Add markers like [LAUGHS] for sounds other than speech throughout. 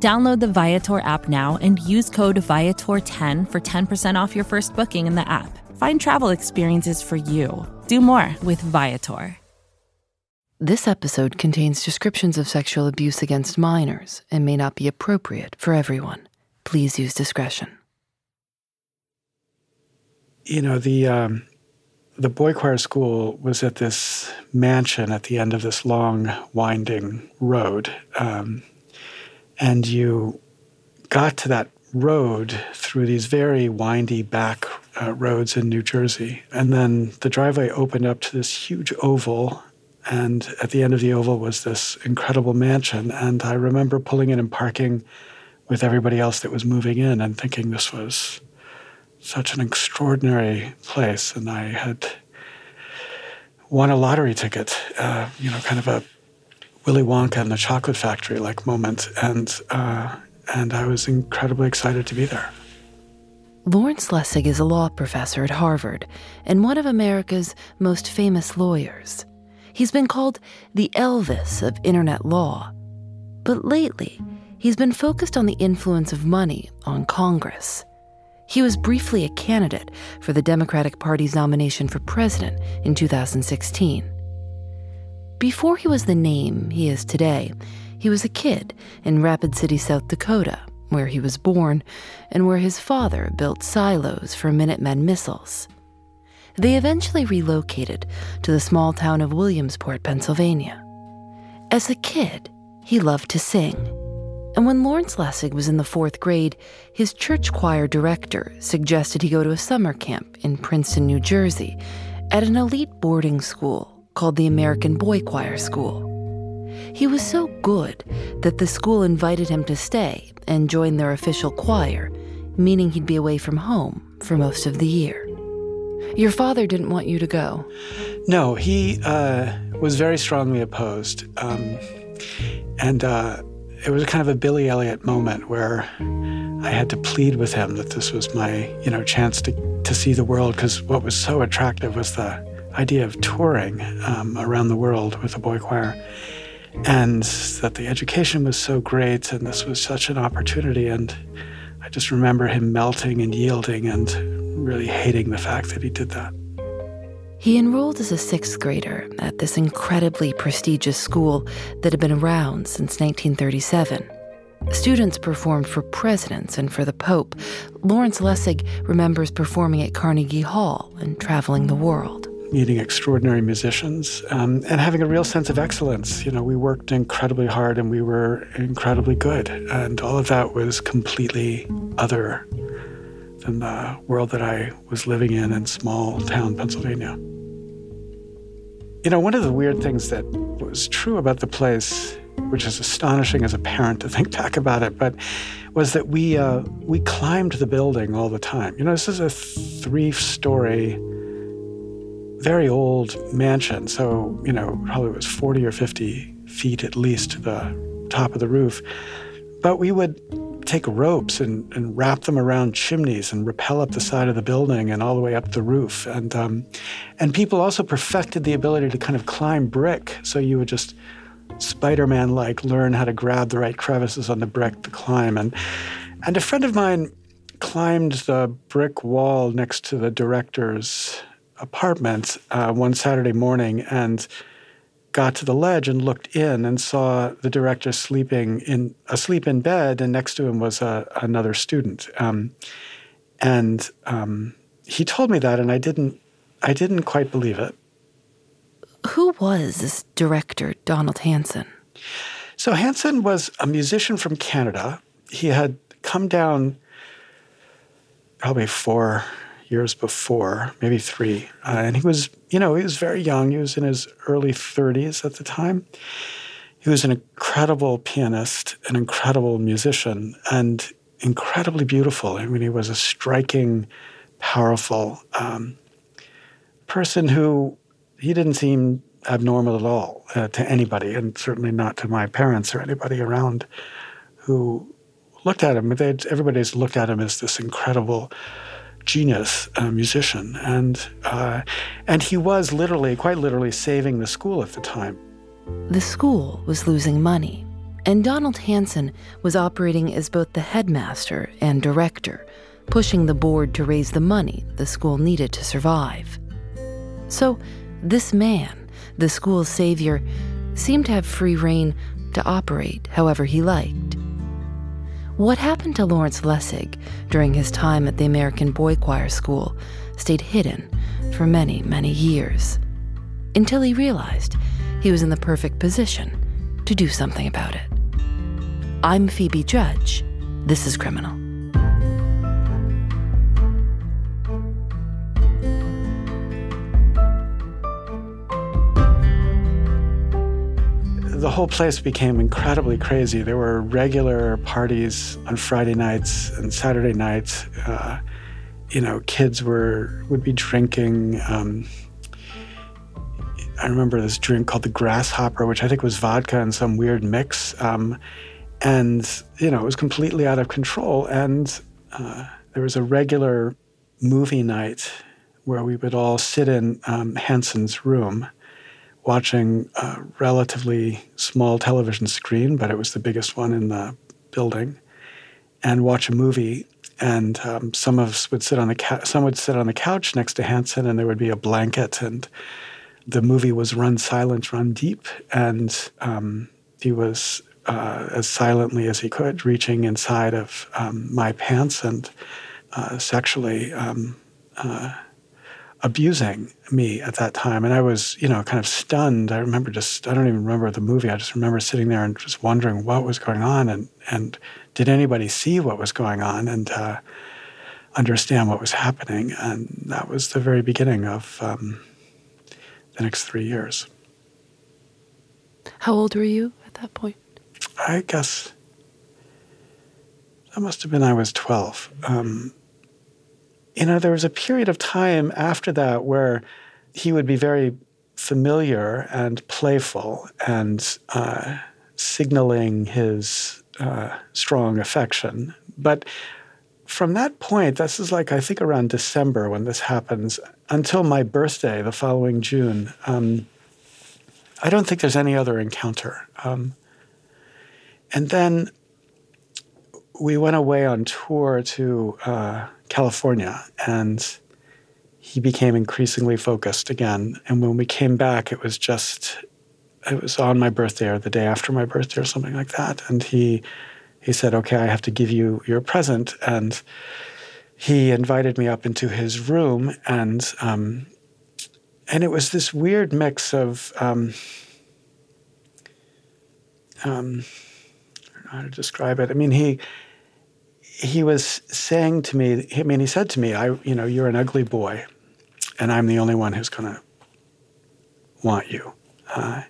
Download the Viator app now and use code Viator10 for 10% off your first booking in the app. Find travel experiences for you. Do more with Viator. This episode contains descriptions of sexual abuse against minors and may not be appropriate for everyone. Please use discretion. You know, the um, the boy choir school was at this mansion at the end of this long, winding road. Um, and you got to that road through these very windy back uh, roads in New Jersey. And then the driveway opened up to this huge oval. And at the end of the oval was this incredible mansion. And I remember pulling in and parking with everybody else that was moving in and thinking this was such an extraordinary place. And I had won a lottery ticket, uh, you know, kind of a Willy Wonka and the Chocolate Factory like moment. And, uh, and I was incredibly excited to be there. Lawrence Lessig is a law professor at Harvard and one of America's most famous lawyers. He's been called the Elvis of internet law. But lately, he's been focused on the influence of money on Congress. He was briefly a candidate for the Democratic Party's nomination for president in 2016. Before he was the name he is today, he was a kid in Rapid City, South Dakota, where he was born and where his father built silos for Minutemen missiles. They eventually relocated to the small town of Williamsport, Pennsylvania. As a kid, he loved to sing. And when Lawrence Lessig was in the fourth grade, his church choir director suggested he go to a summer camp in Princeton, New Jersey, at an elite boarding school called the American Boy Choir School. He was so good that the school invited him to stay and join their official choir, meaning he'd be away from home for most of the year. Your father didn't want you to go. No, he uh, was very strongly opposed. Um, and uh, it was kind of a Billy Elliot moment where I had to plead with him that this was my, you know, chance to, to see the world because what was so attractive was the idea of touring um, around the world with a boy choir, and that the education was so great and this was such an opportunity. And I just remember him melting and yielding and really hating the fact that he did that. He enrolled as a sixth grader at this incredibly prestigious school that had been around since 1937. Students performed for presidents and for the Pope. Lawrence Lessig remembers performing at Carnegie Hall and traveling the world meeting extraordinary musicians um, and having a real sense of excellence. You know, we worked incredibly hard and we were incredibly good. And all of that was completely other than the world that I was living in in small town Pennsylvania. You know, one of the weird things that was true about the place, which is astonishing as a parent to think back about it, but was that we uh, we climbed the building all the time. You know, this is a three-story very old mansion. So, you know, probably it was 40 or 50 feet at least to the top of the roof. But we would take ropes and, and wrap them around chimneys and rappel up the side of the building and all the way up the roof. And, um, and people also perfected the ability to kind of climb brick. So you would just Spider Man like learn how to grab the right crevices on the brick to climb. And, and a friend of mine climbed the brick wall next to the director's apartment uh, one Saturday morning and got to the ledge and looked in and saw the director sleeping in asleep in bed, and next to him was a, another student. Um, and um, he told me that, and I didn't I didn't quite believe it. Who was this director, Donald Hanson? So Hanson was a musician from Canada. He had come down probably four years before, maybe three. Uh, and he was, you know, he was very young. He was in his early 30s at the time. He was an incredible pianist, an incredible musician. And incredibly beautiful. I mean, he was a striking, powerful um, person who he didn't seem abnormal at all uh, to anybody, and certainly not to my parents or anybody around who looked at him. They'd, everybody's looked at him as this incredible genius uh, musician, and uh, and he was literally, quite literally, saving the school at the time. The school was losing money, and Donald Hanson was operating as both the headmaster and director, pushing the board to raise the money the school needed to survive. So, this man, the school's savior, seemed to have free reign to operate however he liked. What happened to Lawrence Lessig during his time at the American Boy Choir School stayed hidden for many, many years, until he realized he was in the perfect position to do something about it. I'm Phoebe Judge. This is Criminal. The whole place became incredibly crazy. There were regular parties on Friday nights and Saturday nights. Uh, you know, kids were would be drinking. Um, I remember this drink called the Grasshopper, which I think was vodka and some weird mix. Um, and you know, it was completely out of control. And uh, there was a regular movie night where we would all sit in um, Hanson's room watching a relatively small television screen, but it was the biggest one in the building, and watch a movie. And um, some of us would sit on the ca- some would sit on the couch next to Hanson, and there would be a blanket, and the movie was run silent, run deep, and um, he was uh, as silently as he could, reaching inside of um, my pants and uh, sexually um, uh, abusing me at that time. And I was, you know, kind of stunned. I remember just, I don't even remember the movie. I just remember sitting there and just wondering what was going on and, and did anybody see what was going on and uh, understand what was happening. And that was the very beginning of um, the next three years. How old were you at that point? I guess that must have been I was 12. Um, you know, there was a period of time after that where he would be very familiar and playful and uh, signaling his uh, strong affection. But from that point, this is like, I think around December when this happens, until my birthday the following June, um, I don't think there's any other encounter. Um, and then we went away on tour to uh, California, and he became increasingly focused again. And when we came back, it was just it was on my birthday or the day after my birthday or something like that. And he he said, "Okay, I have to give you your present." And he invited me up into his room, and um, and it was this weird mix of um, um, I don't know how to describe it. I mean, he he was saying to me, I mean, he said to me, I, you know, you're an ugly boy, and I'm the only one who's going to want you. Uh,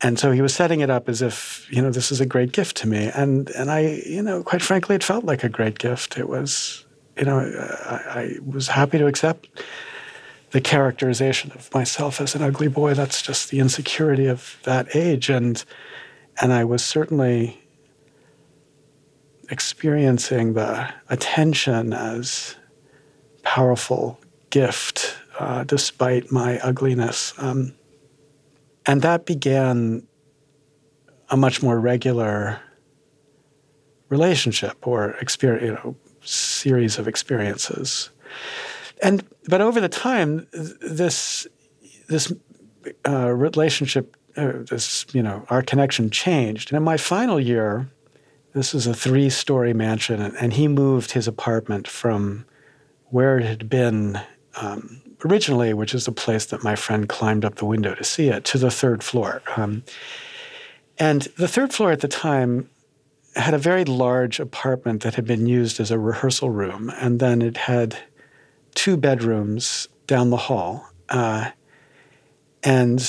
and so he was setting it up as if, you know, this is a great gift to me. And, and I, you know, quite frankly, it felt like a great gift. It was, you know, I, I was happy to accept the characterization of myself as an ugly boy. That's just the insecurity of that age. And, and I was certainly experiencing the attention as powerful gift uh, despite my ugliness. Um, and that began a much more regular relationship or experience, you know, series of experiences. And but over the time, this this uh, relationship, uh, this you know, our connection changed. And in my final year, this is a three story mansion, and he moved his apartment from where it had been um, originally, which is the place that my friend climbed up the window to see it, to the third floor. Um, and the third floor at the time had a very large apartment that had been used as a rehearsal room, and then it had two bedrooms down the hall. Uh, and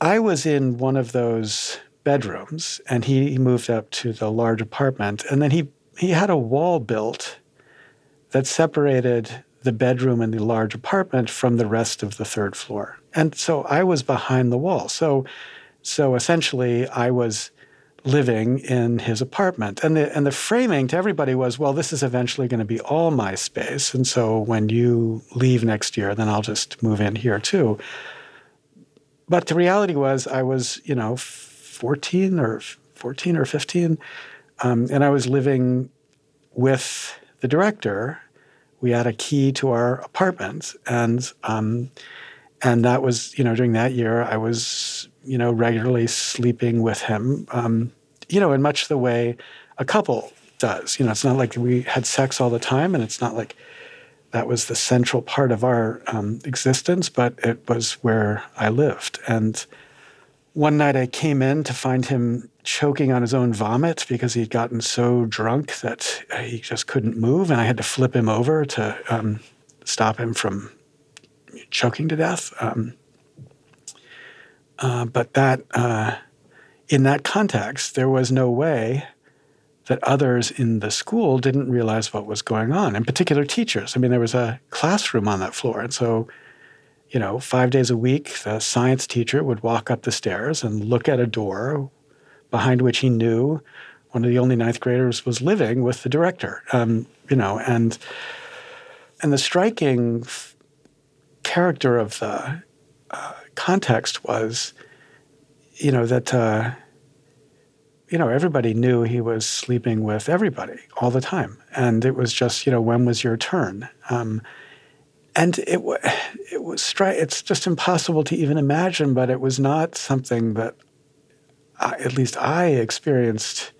I was in one of those bedrooms, and he, he moved up to the large apartment. And then he he had a wall built that separated the bedroom in the large apartment from the rest of the third floor. And so I was behind the wall. So so essentially I was living in his apartment. And the and the framing to everybody was, well, this is eventually going to be all my space. And so when you leave next year, then I'll just move in here too. But the reality was I was, you know, 14 or 14 or 15. Um, and I was living with the director. We had a key to our apartment, and um, and that was you know during that year I was you know regularly sleeping with him, um, you know, in much the way a couple does. You know, it's not like we had sex all the time, and it's not like that was the central part of our um, existence, but it was where I lived. And one night I came in to find him choking on his own vomit because he'd gotten so drunk that he just couldn't move, and I had to flip him over to um, stop him from choking to death. Um, uh, but that, uh, in that context, there was no way that others in the school didn't realize what was going on, in particular teachers. I mean, there was a classroom on that floor. And so, you know, five days a week, the science teacher would walk up the stairs and look at a door behind which he knew one of the only ninth graders was living with the director. Um, you know, and and the striking f- character of the uh, context was, you know, that uh, you know, everybody knew he was sleeping with everybody all the time. And it was just, you know, when was your turn? Um, and it, it was, stri- it's just impossible to even imagine, but it was not something that, I, at least I experienced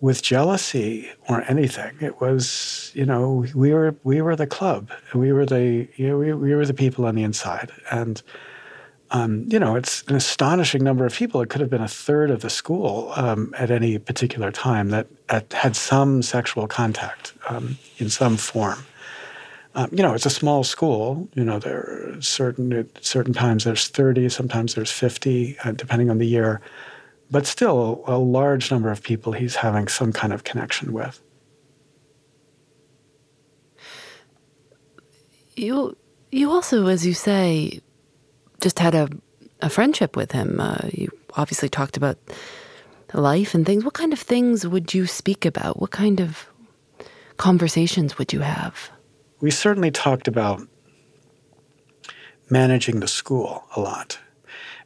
with jealousy or anything. It was, you know, we were, we were the club. We were the, you know, we, we were the people on the inside. And, um, you know, it's an astonishing number of people. It could have been a third of the school um, at any particular time that at, had some sexual contact um, in some form. Um, you know, it's a small school. You know, there are certain at certain times there's 30, sometimes there's 50, uh, depending on the year. But still, a large number of people he's having some kind of connection with. You, you also, as you say, just had a, a friendship with him. Uh, you obviously talked about life and things. What kind of things would you speak about? What kind of conversations would you have? We certainly talked about managing the school a lot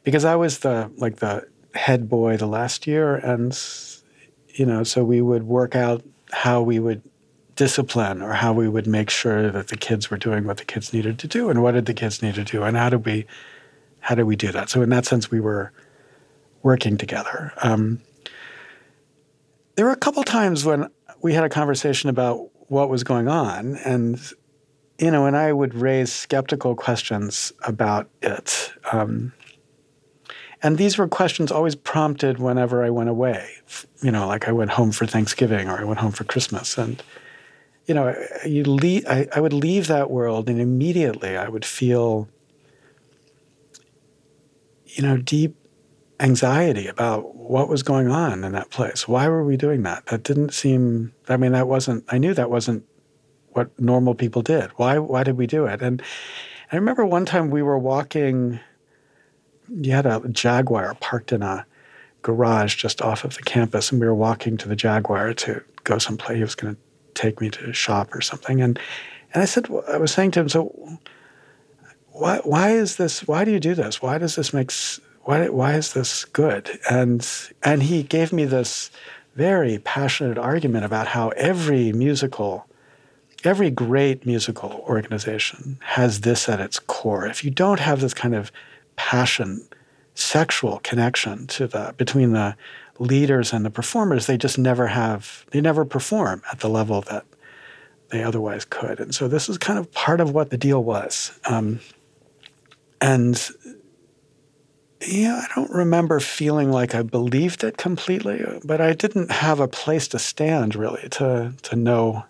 because I was the like the head boy the last year and you know so we would work out how we would discipline or how we would make sure that the kids were doing what the kids needed to do and what did the kids need to do and how did we how do we do that? So in that sense, we were working together. Um, there were a couple times when we had a conversation about what was going on, and you know, and I would raise skeptical questions about it. Um, and these were questions always prompted whenever I went away. You know, like I went home for Thanksgiving or I went home for Christmas, and you know, you leave, I, I would leave that world, and immediately I would feel you know, deep anxiety about what was going on in that place. Why were we doing that? That didn't seem, I mean, that wasn't, I knew that wasn't what normal people did. Why, why did we do it? And I remember one time we were walking, you had a Jaguar parked in a garage just off of the campus, and we were walking to the Jaguar to go someplace. He was going to take me to shop or something. And, and I said, I was saying to him, so why, why is this? Why do you do this? Why does this make? Why, why is this good? And and he gave me this very passionate argument about how every musical, every great musical organization has this at its core. If you don't have this kind of passion, sexual connection to the between the leaders and the performers, they just never have. They never perform at the level that they otherwise could. And so this is kind of part of what the deal was. Um, and yeah, I don't remember feeling like I believed it completely, but I didn't have a place to stand really to to know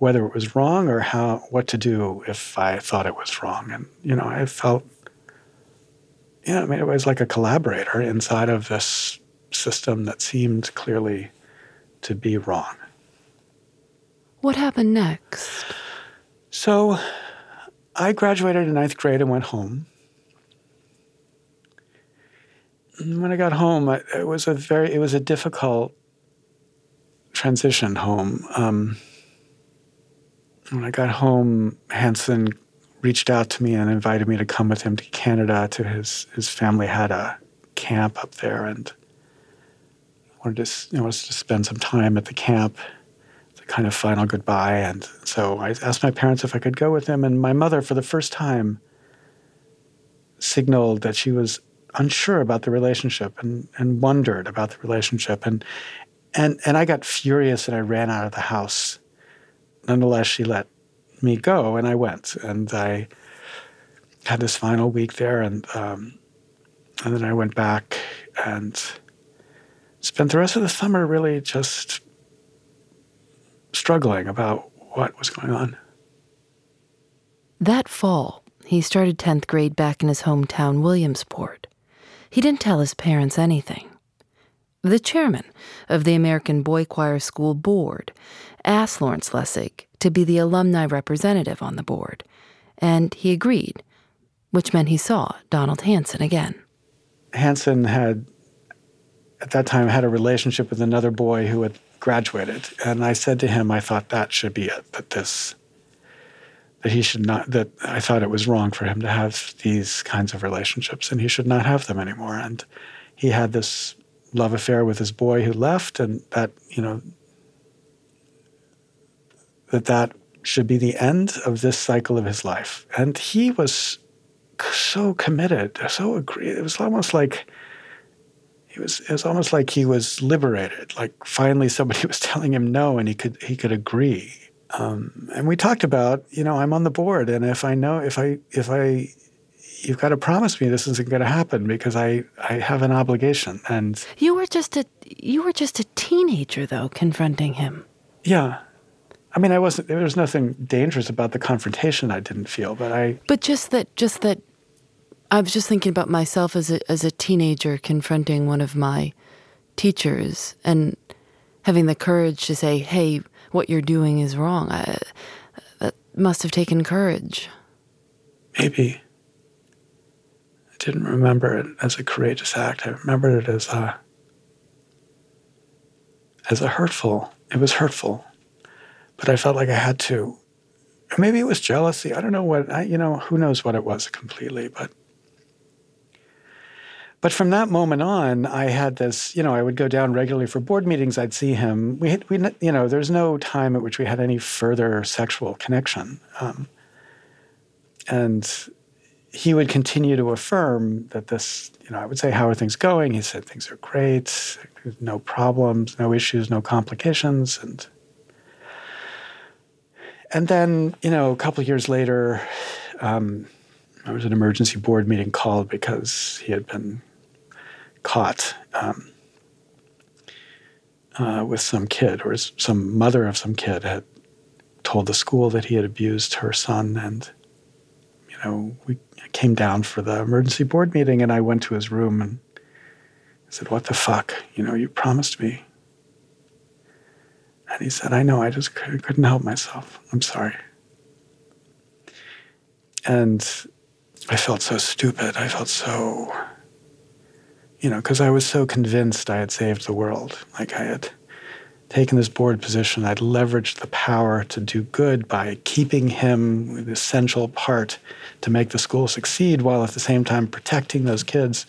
whether it was wrong or how what to do if I thought it was wrong. And you know, I felt yeah, I mean it was like a collaborator inside of this system that seemed clearly to be wrong. What happened next? So I graduated in ninth grade and went home. when I got home, it was a very, it was a difficult transition home. Um, when I got home, Hanson reached out to me and invited me to come with him to Canada. To his his family had a camp up there, and wanted to you know, was to spend some time at the camp. The kind of final goodbye, and so I asked my parents if I could go with him. And my mother, for the first time, signaled that she was unsure about the relationship and, and wondered about the relationship. And, and, and I got furious and I ran out of the house. Nonetheless, she let me go and I went. And I had this final week there. And, um, and then I went back and spent the rest of the summer really just struggling about what was going on. That fall, he started 10th grade back in his hometown, Williamsport. He didn't tell his parents anything. The chairman of the American Boy Choir School Board asked Lawrence Lessig to be the alumni representative on the board, and he agreed, which meant he saw Donald Hanson again. Hanson had, at that time, had a relationship with another boy who had graduated, and I said to him, I thought that should be it, that this that he should not that I thought it was wrong for him to have these kinds of relationships and he should not have them anymore and he had this love affair with his boy who left and that you know that that should be the end of this cycle of his life. And he was so committed so agreed it was almost like it was it was almost like he was liberated like finally somebody [LAUGHS] was telling him no and he could he could agree. Um, and we talked about, you know, I'm on the board, and if I know, if I, if I, you've got to promise me this isn't going to happen because I, I have an obligation. And you were just a, you were just a teenager, though, confronting him. Yeah, I mean, I wasn't. There was nothing dangerous about the confrontation. I didn't feel, but I. But just that, just that, I was just thinking about myself as a as a teenager confronting one of my teachers and having the courage to say, "Hey, what you're doing is wrong. I, that must have taken courage. Maybe. Didn't remember it as a courageous act. I remembered it as a as a hurtful. It was hurtful, but I felt like I had to. Maybe it was jealousy. I don't know what. I, you know, who knows what it was completely, but but from that moment on, I had this, you know, I would go down regularly for board meetings. I'd see him. We, had, we you know, there's no time at which we had any further sexual connection. Um, and he would continue to affirm that this, you know, I would say, How are things going? He said, Things are great, no problems, no issues, no complications. And, and then, you know, a couple of years later, um, there was an emergency board meeting called because he had been caught um, uh, with some kid, or some mother of some kid had told the school that he had abused her son. And, you know, we came down for the emergency board meeting, and I went to his room and I said, What the fuck? You know, you promised me. And he said, I know, I just couldn't help myself. I'm sorry. And I felt so stupid. I felt so you know, because I was so convinced I had saved the world. Like I had taken this board position, I'd leveraged the power to do good by keeping him the essential part to make the school succeed while at the same time protecting those kids.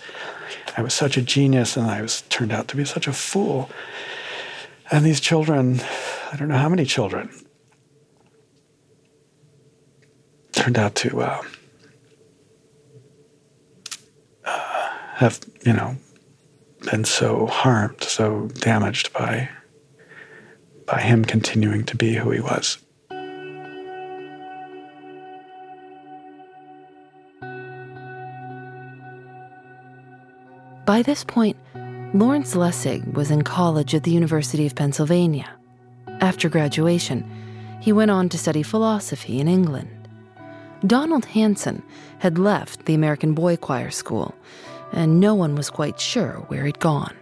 I was such a genius and I was turned out to be such a fool. And these children, I don't know how many children, turned out to uh, have, you know, been so harmed, so damaged by by him continuing to be who he was. By this point, Lawrence Lessig was in college at the University of Pennsylvania. After graduation, he went on to study philosophy in England. Donald Hanson had left the American Boy Choir School and no one was quite sure where he'd gone.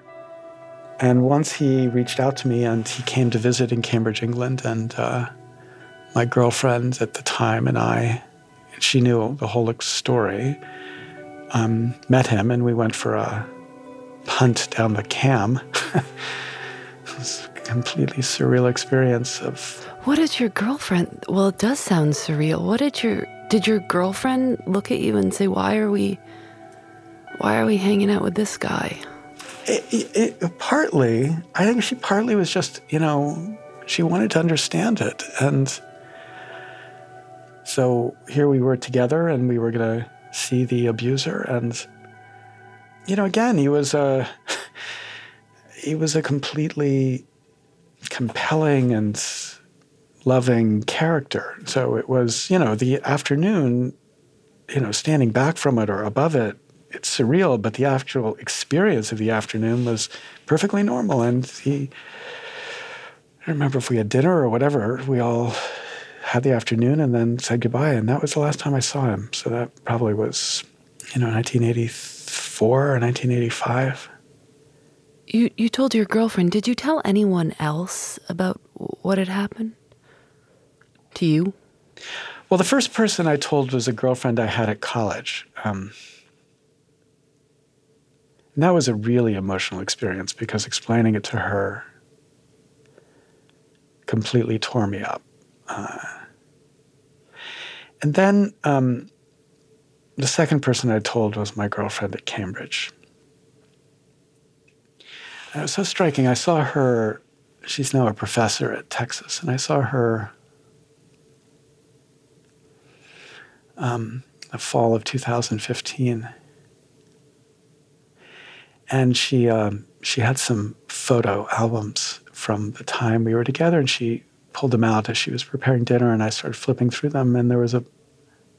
And once he reached out to me and he came to visit in Cambridge, England, and uh, my girlfriend at the time and I, she knew the whole story, um, met him and we went for a punt down the cam. [LAUGHS] it was a completely surreal experience of. What did your girlfriend? Well, it does sound surreal. What did your did your girlfriend look at you and say, "Why are we, why are we hanging out with this guy?" It, it, partly, I think she partly was just, you know, she wanted to understand it, and so here we were together, and we were going to see the abuser, and you know, again, he was a [LAUGHS] he was a completely compelling and loving character. So it was, you know, the afternoon, you know, standing back from it or above it, it's surreal, but the actual experience of the afternoon was perfectly normal. And he, I remember if we had dinner or whatever, we all had the afternoon and then said goodbye. And that was the last time I saw him. So that probably was, you know, 1984 or 1985. You, you told your girlfriend, did you tell anyone else about what had happened? To you? Well, the first person I told was a girlfriend I had at college. Um, and that was a really emotional experience because explaining it to her completely tore me up. Uh, and then um, the second person I told was my girlfriend at Cambridge. And it was so striking. I saw her, she's now a professor at Texas, and I saw her um, the fall of 2015. And she, um, she had some photo albums from the time we were together, and she pulled them out as she was preparing dinner, and I started flipping through them, and there was a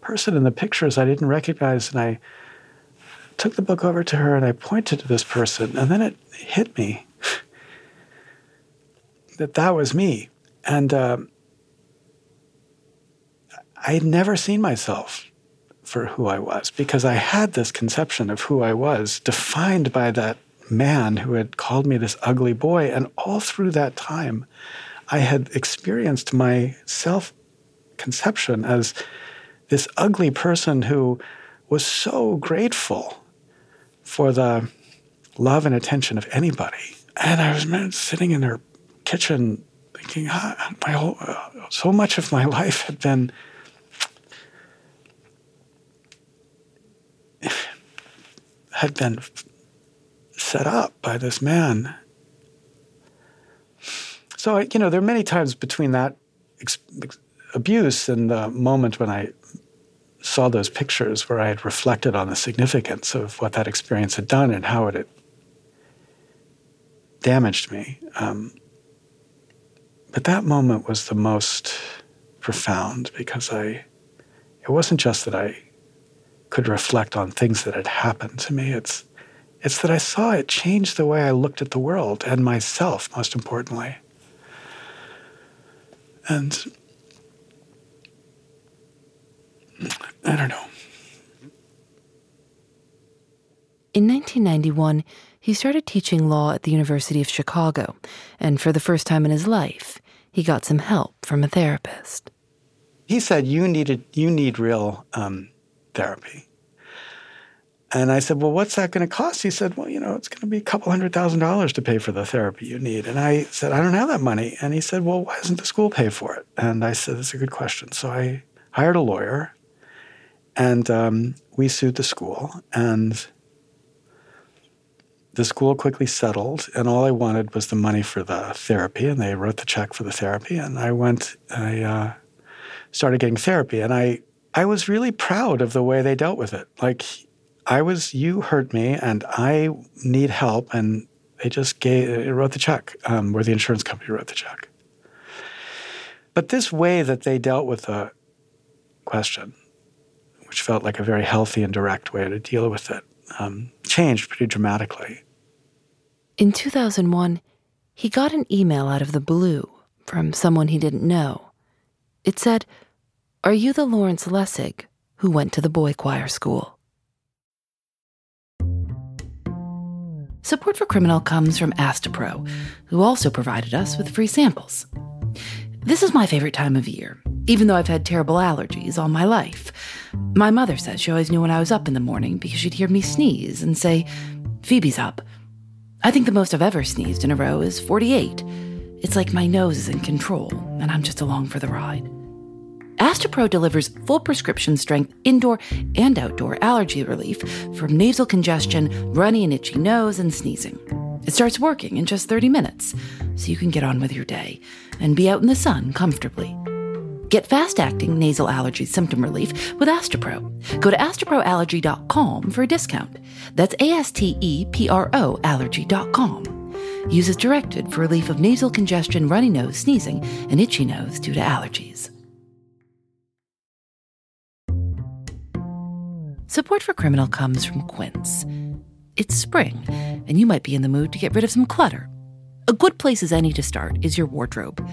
person in the pictures I didn't recognize, and I took the book over to her and I pointed to this person, and then it hit me [LAUGHS] that that was me. And uh, I had never seen myself for who I was because I had this conception of who I was defined by that man who had called me this ugly boy. And all through that time, I had experienced my self conception as this ugly person who was so grateful for the love and attention of anybody. And I was sitting in her kitchen thinking, ah, my whole, uh, so much of my [LAUGHS] life had been had been set up by this man. So, you know, there are many times between that ex- abuse and the moment when I saw those pictures where I had reflected on the significance of what that experience had done and how it had damaged me. Um, but that moment was the most profound because I, it wasn't just that I could reflect on things that had happened to me. It's, it's that I saw it change the way I looked at the world and myself, most importantly. And I don't know. In 1991, he started teaching law at the University of Chicago, and for the first time in his life, he got some help from a therapist. He said, "You needed, you need real um, therapy." And I said, Well, what's that going to cost? He said, Well, you know, it's going to be a couple hundred thousand dollars to pay for the therapy you need. And I said, I don't have that money. And he said, Well, why doesn't the school pay for it? And I said, That's a good question. So I hired a lawyer and um, we sued the school, and the school quickly settled. And all I wanted was the money for the therapy, and they wrote the check for the therapy. And I went, I uh, started getting therapy, and I, I was really proud of the way they dealt with it. Like, I was, you hurt me, and I need help, and they just gave, wrote the check, um, where the insurance company wrote the check. But this way that they dealt with the question which felt like a very healthy and direct way to deal with it, um, changed pretty dramatically. In 2001, he got an email out of the blue from someone he didn't know. It said, Are you the Lawrence Lessig who went to the boy choir school? Support for Criminal comes from Astepro, who also provided us with free samples. This is my favorite time of year, even though I've had terrible allergies all my life. My mother says she always knew when I was up in the morning because she'd hear me sneeze and say, Phoebe's up. I think the most I've ever sneezed in a row is 48. It's like my nose is in control, and I'm just along for the ride. Astepro delivers full prescription strength indoor and outdoor allergy relief from nasal congestion, runny and itchy nose, and sneezing. It starts working in just 30 minutes, so you can get on with your day and be out in the sun comfortably. Get fast acting nasal allergy symptom relief with Astepro. Go to asteproallergy.com for a discount. That's A S T E P R O allergy.com. Use as directed for relief of nasal congestion, runny nose, sneezing, and itchy nose due to allergies. Support for Criminal comes from Quince. It's spring, and you might be in the mood to get rid of some clutter. A good place as any to start is your wardrobe.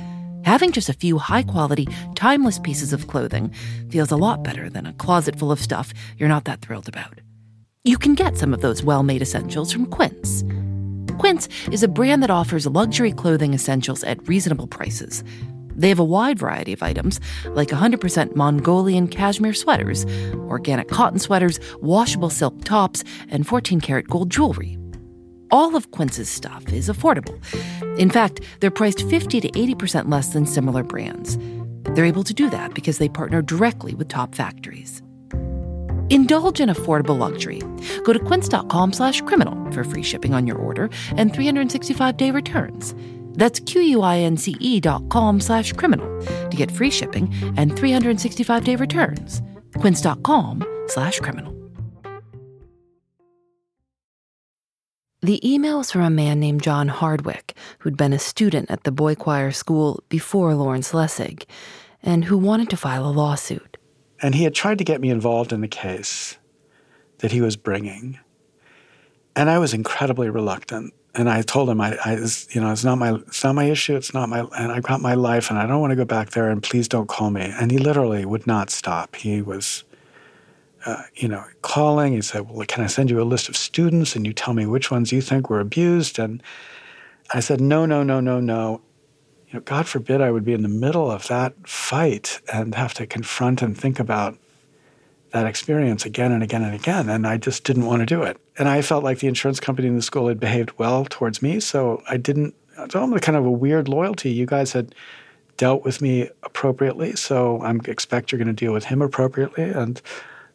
Having just a few high quality, timeless pieces of clothing feels a lot better than a closet full of stuff you're not that thrilled about. You can get some of those well made essentials from Quince. Quince is a brand that offers luxury clothing essentials at reasonable prices. They have a wide variety of items, like 100% Mongolian cashmere sweaters, organic cotton sweaters, washable silk tops, and 14 karat gold jewelry. All of Quince's stuff is affordable. In fact, they're priced 50 to 80% less than similar brands. They're able to do that because they partner directly with top factories. Indulge in affordable luxury. Go to quince.com slash criminal for free shipping on your order and 365-day returns. That's Q-U-I-N-C-E dot com slash criminal to get free shipping and 365-day returns. quince.com slash criminal. The email was from a man named John Hardwicke, who'd been a student at the boy choir school before Lawrence Lessig, and who wanted to file a lawsuit. And he had tried to get me involved in the case that he was bringing. And I was incredibly reluctant. And I told him, I, I you know, it's not my, it's not my issue. It's not my, and I got my life, and I don't want to go back there. And please don't call me. And he literally would not stop. He was, uh, you know, calling. He said, "Well, can I send you a list of students, and you tell me which ones you think were abused?" And I said, "No, no, no, no, no." You know, God forbid I would be in the middle of that fight and have to confront and think about that experience again and again and again. And I just didn't want to do it. And I felt like the insurance company in the school had behaved well towards me. So I didn't, it's almost kind of a weird loyalty. You guys had dealt with me appropriately. So I expect you're going to deal with him appropriately. And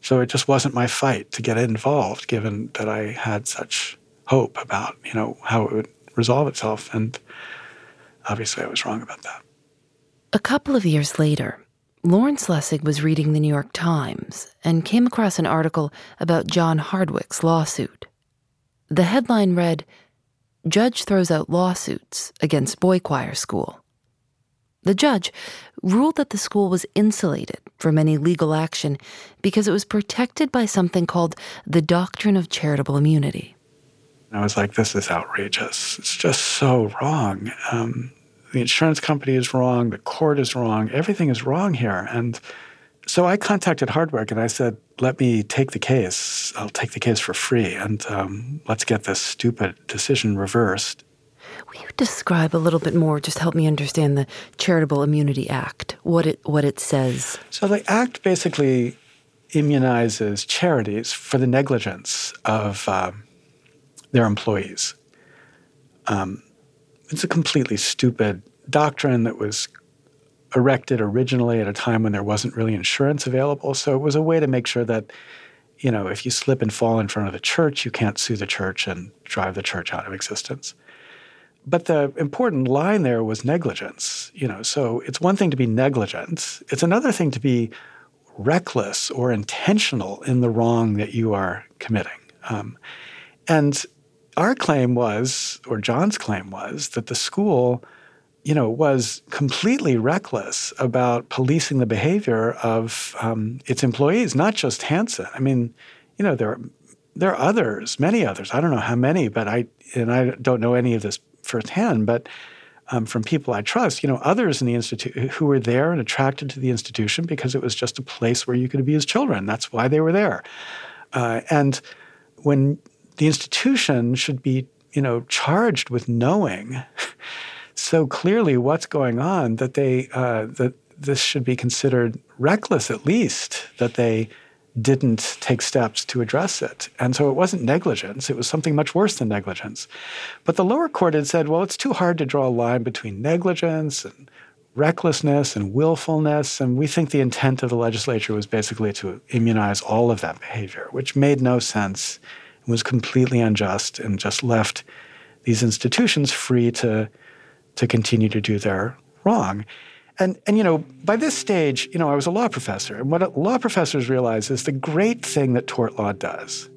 so it just wasn't my fight to get involved, given that I had such hope about, you know, how it would resolve itself. And obviously I was wrong about that. A couple of years later, Lawrence Lessig was reading the New York Times and came across an article about John Hardwicke's lawsuit. The headline read Judge throws out lawsuits against boy choir school. The judge ruled that the school was insulated from any legal action because it was protected by something called the doctrine of charitable immunity. I was like, this is outrageous. It's just so wrong. Um, the insurance company is wrong, the court is wrong, everything is wrong here. And so I contacted Hardwicke and I said, let me take the case. I'll take the case for free and um, let's get this stupid decision reversed. Will you describe a little bit more, just help me understand the Charitable Immunity Act, what it, what it says? So the act basically immunizes charities for the negligence of um, their employees. Um, it's a completely stupid doctrine that was erected originally at a time when there wasn't really insurance available. So it was a way to make sure that, you know, if you slip and fall in front of the church, you can't sue the church and drive the church out of existence. But the important line there was negligence, you know. So it's one thing to be negligent, it's another thing to be reckless or intentional in the wrong that you are committing. Um, and our claim was, or John's claim was, that the school, you know, was completely reckless about policing the behavior of um, its employees, not just Hanson. I mean, you know, there are, there are others, many others. I don't know how many, but I and I don't know any of this firsthand, but um, from people I trust, you know, others in the institute who were there and attracted to the institution because it was just a place where you could abuse children. That's why they were there. Uh, and when the institution should be, you know, charged with knowing [LAUGHS] so clearly what's going on that they uh, that this should be considered reckless at least that they didn't take steps to address it. And so it wasn't negligence, it was something much worse than negligence. But the lower court had said, well, it's too hard to draw a line between negligence and recklessness and willfulness. And we think the intent of the legislature was basically to immunize all of that behavior, which made no sense was completely unjust and just left these institutions free to, to continue to do their wrong. And, and, you know, by this stage, you know, I was a law professor. And what law professors realize is the great thing that tort law does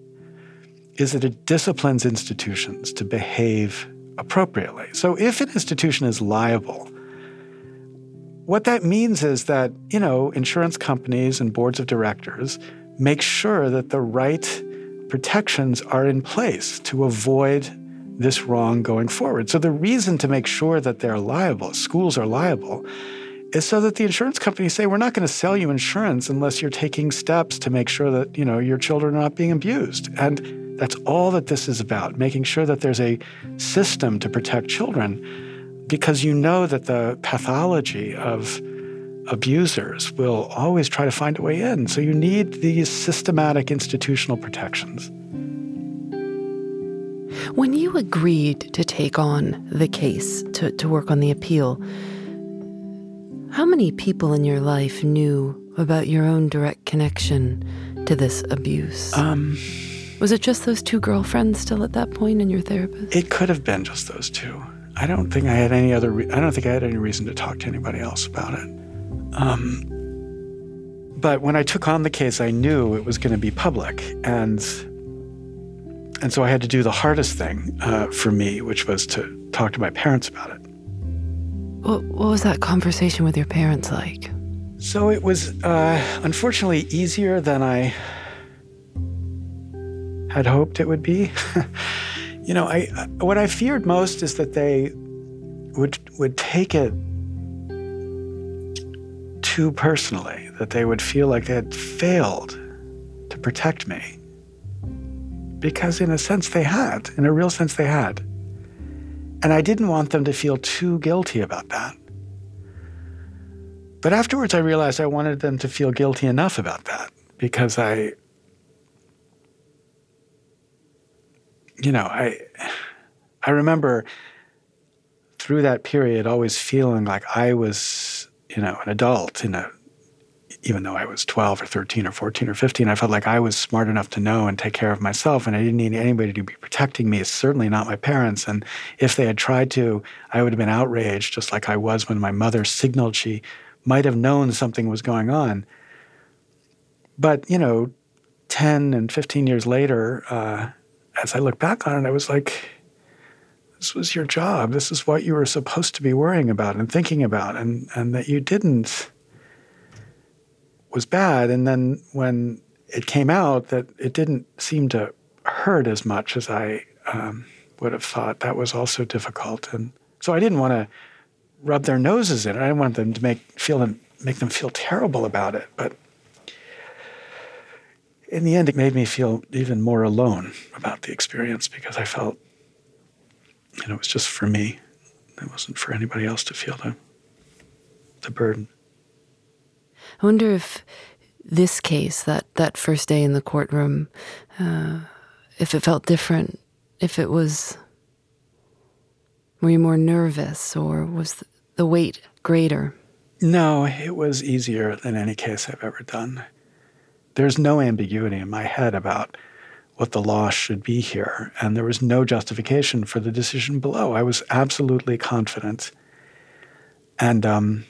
is that it disciplines institutions to behave appropriately. So if an institution is liable, what that means is that, you know, insurance companies and boards of directors make sure that the right protections are in place to avoid this wrong going forward. So the reason to make sure that they're liable, schools are liable, is so that the insurance companies say we're not going to sell you insurance unless you're taking steps to make sure that you know your children are not being abused and that's all that this is about making sure that there's a system to protect children because you know that the pathology of abusers will always try to find a way in so you need these systematic institutional protections when you agreed to take on the case to, to work on the appeal how many people in your life knew about your own direct connection to this abuse? Um, was it just those two girlfriends still at that point and your therapist? It could have been just those two. I don't think I had any other. Re- I don't think I had any reason to talk to anybody else about it. Um, but when I took on the case, I knew it was going to be public, and and so I had to do the hardest thing uh, for me, which was to talk to my parents about it. What, what was that conversation with your parents like? So it was uh, unfortunately easier than I had hoped it would be. [LAUGHS] you know, I what I feared most is that they would would take it too personally, that they would feel like they had failed to protect me. Because in a sense they had, in a real sense they had. And I didn't want them to feel too guilty about that. But afterwards, I realized I wanted them to feel guilty enough about that because I, you know, I, I remember through that period always feeling like I was, you know, an adult in a even though I was 12 or 13 or 14 or 15, I felt like I was smart enough to know and take care of myself, and I didn't need anybody to be protecting me, certainly not my parents. And if they had tried to, I would have been outraged, just like I was when my mother signaled she might have known something was going on. But, you know, 10 and 15 years later, uh, as I look back on it, I was like, this was your job. This is what you were supposed to be worrying about and thinking about, and, and that you didn't was bad. And then when it came out that it didn't seem to hurt as much as I um, would have thought, that was also difficult. And so I didn't want to rub their noses in it. I didn't want them to make feel them make them feel terrible about it. But in the end, it made me feel even more alone about the experience because I felt, know, it was just for me. It wasn't for anybody else to feel the the burden. I wonder if this case, that, that first day in the courtroom, uh, if it felt different, if it was. Were you more nervous or was the weight greater? No, it was easier than any case I've ever done. There's no ambiguity in my head about what the law should be here, and there was no justification for the decision below. I was absolutely confident. And um,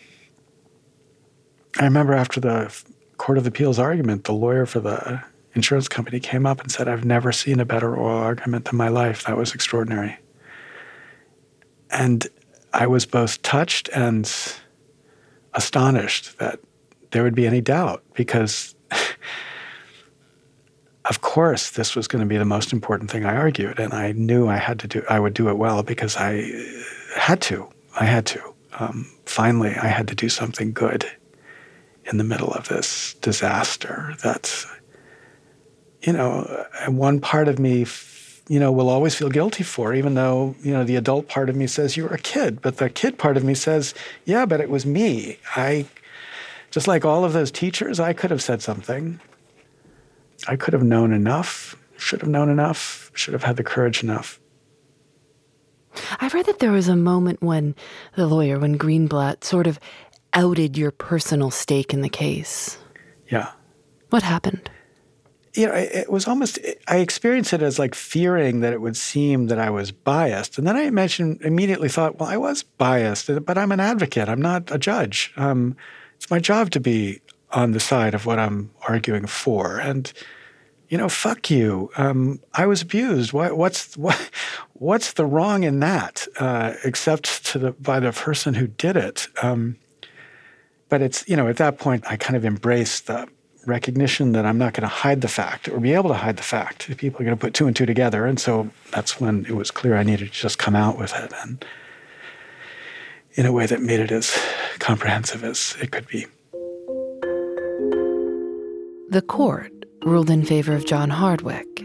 I remember after the Court of Appeals argument, the lawyer for the insurance company came up and said, I've never seen a better oral argument in my life. That was extraordinary. And I was both touched and astonished that there would be any doubt because, [LAUGHS] of course, this was going to be the most important thing I argued. And I knew I had to do, I would do it well because I had to. I had to. Um, finally, I had to do something good in the middle of this disaster. That's, you know, one part of me you know, will always feel guilty for, even though, you know, the adult part of me says you were a kid. But the kid part of me says, yeah, but it was me. I, just like all of those teachers, I could have said something. I could have known enough, should have known enough, should have had the courage enough. I've read that there was a moment when the lawyer, when Greenblatt, sort of outed your personal stake in the case. Yeah. What happened? you know, it was almost, I experienced it as like fearing that it would seem that I was biased. And then I mentioned, immediately thought, well, I was biased, but I'm an advocate. I'm not a judge. Um, it's my job to be on the side of what I'm arguing for. And, you know, fuck you. Um, I was abused. What, what's, what, what's the wrong in that, uh, except to the, by the person who did it? Um, but it's, you know, at that point, I kind of embraced the, recognition that I'm not going to hide the fact or be able to hide the fact. People are going to put two and two together. And so that's when it was clear I needed to just come out with it and in a way that made it as comprehensive as it could be. The court ruled in favor of John Hardwicke,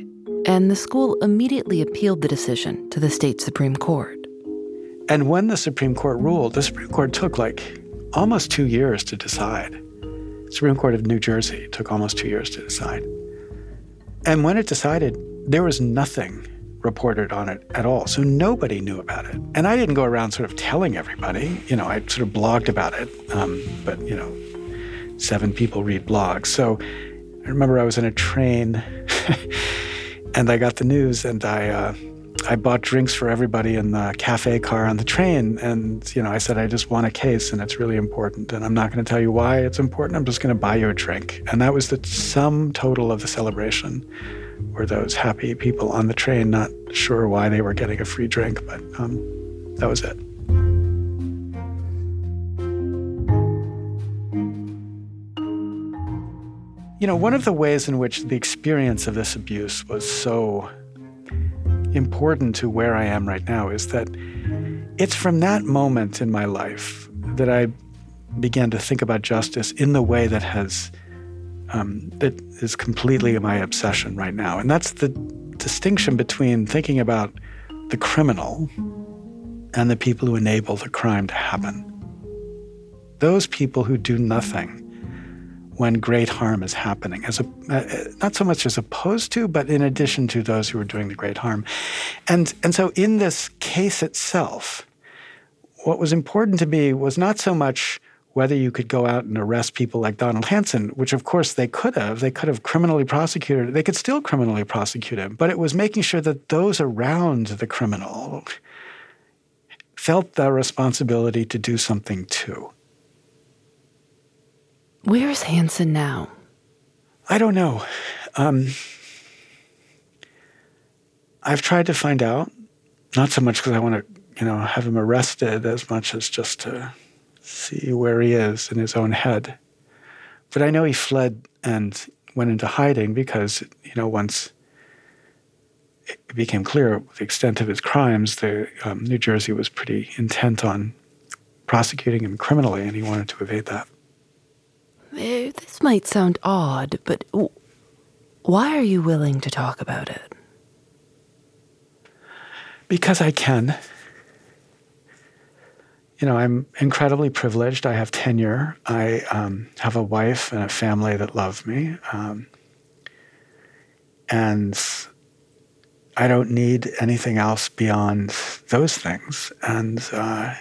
and the school immediately appealed the decision to the state Supreme Court. And when the Supreme Court ruled, the Supreme Court took like almost two years to decide. Supreme Court of New Jersey took almost two years to decide. And when it decided, there was nothing reported on it at all. So nobody knew about it. And I didn't go around sort of telling everybody. You know, I sort of blogged about it. Um, but, you know, seven people read blogs. So I remember I was in a train [LAUGHS] and I got the news and I, uh, I bought drinks for everybody in the cafe car on the train. And, you know, I said, I just want a case and it's really important. And I'm not going to tell you why it's important. I'm just going to buy you a drink. And that was the sum total of the celebration were those happy people on the train, not sure why they were getting a free drink, but um, that was it. You know, one of the ways in which the experience of this abuse was so important to where I am right now is that it's from that moment in my life that I began to think about justice in the way that has um, that is completely my obsession right now, and that's the distinction between thinking about the criminal and the people who enable the crime to happen. Those people who do nothing when great harm is happening, as a, uh, not so much as opposed to, but in addition to those who are doing the great harm. And, and so in this case itself, what was important to me was not so much whether you could go out and arrest people like Donald Hanson, which of course they could have. They could have criminally prosecuted. They could still criminally prosecute him. But it was making sure that those around the criminal felt the responsibility to do something too. Where is Hanson now? I don't know. Um, I've tried to find out, not so much because I want to, you know, have him arrested as much as just to see where he is in his own head. But I know he fled and went into hiding because, you know, once it became clear the extent of his crimes, the um, New Jersey was pretty intent on prosecuting him criminally, and he wanted to evade that. Eh, this might sound odd, but why are you willing to talk about it? Because I can. You know, I'm incredibly privileged. I have tenure. I um, have a wife and a family that love me. Um, and I don't need anything else beyond those things. And uh,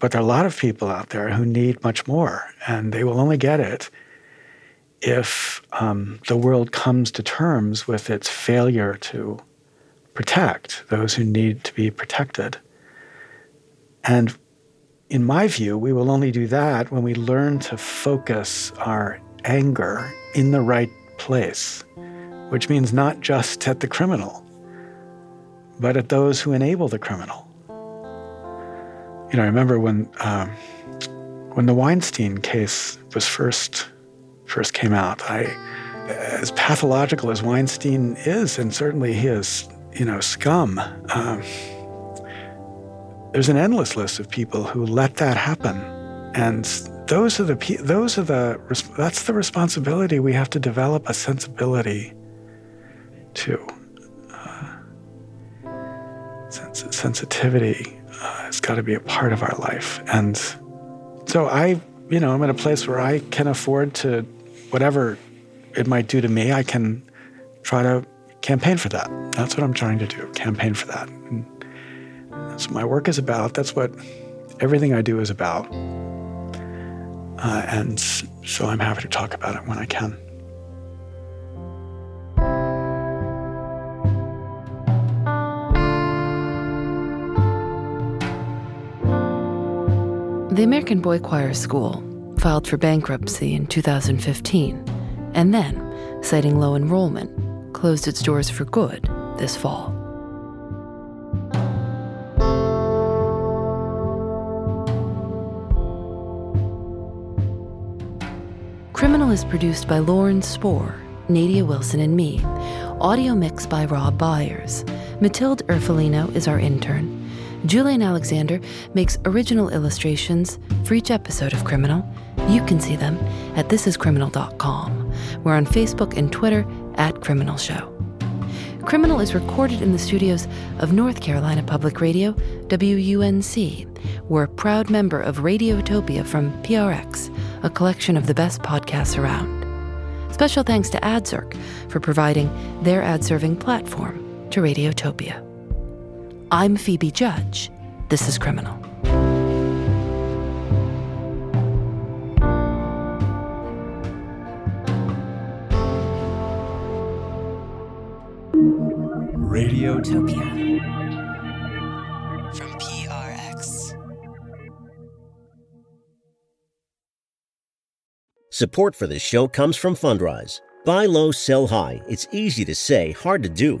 but there are a lot of people out there who need much more, and they will only get it if um, the world comes to terms with its failure to protect those who need to be protected. And in my view, we will only do that when we learn to focus our anger in the right place, which means not just at the criminal, but at those who enable the criminal you know, I remember when um, when the Weinstein case was first first came out. I, as pathological as Weinstein is, and certainly he is, you know, scum. Um, there's an endless list of people who let that happen, and those are the those are the that's the responsibility we have to develop a sensibility to. Uh, sens- sensitivity uh, has got to be a part of our life. And so I, you know, I'm in a place where I can afford to, whatever it might do to me, I can try to campaign for that. That's what I'm trying to do, campaign for that. And that's what my work is about. That's what everything I do is about. Uh, and so I'm happy to talk about it when I can. The American Boy Choir School filed for bankruptcy in 2015 and then, citing low enrollment, closed its doors for good this fall. Criminal is produced by Lauren Spohr, Nadia Wilson, and me. Audio mix by Rob Byers. Matilde Erfolino is our intern. Julienne Alexander makes original illustrations for each episode of Criminal. You can see them at thisiscriminal.com. We're on Facebook and Twitter at Criminal Show. Criminal is recorded in the studios of North Carolina Public Radio, WUNC. We're a proud member of Radiotopia from PRX, a collection of the best podcasts around. Special thanks to AdZerk for providing their ad serving platform to Radiotopia. I'm Phoebe Judge. This is Criminal. Radiotopia from PRX. Support for this show comes from Fundrise. Buy low, sell high. It's easy to say, hard to do.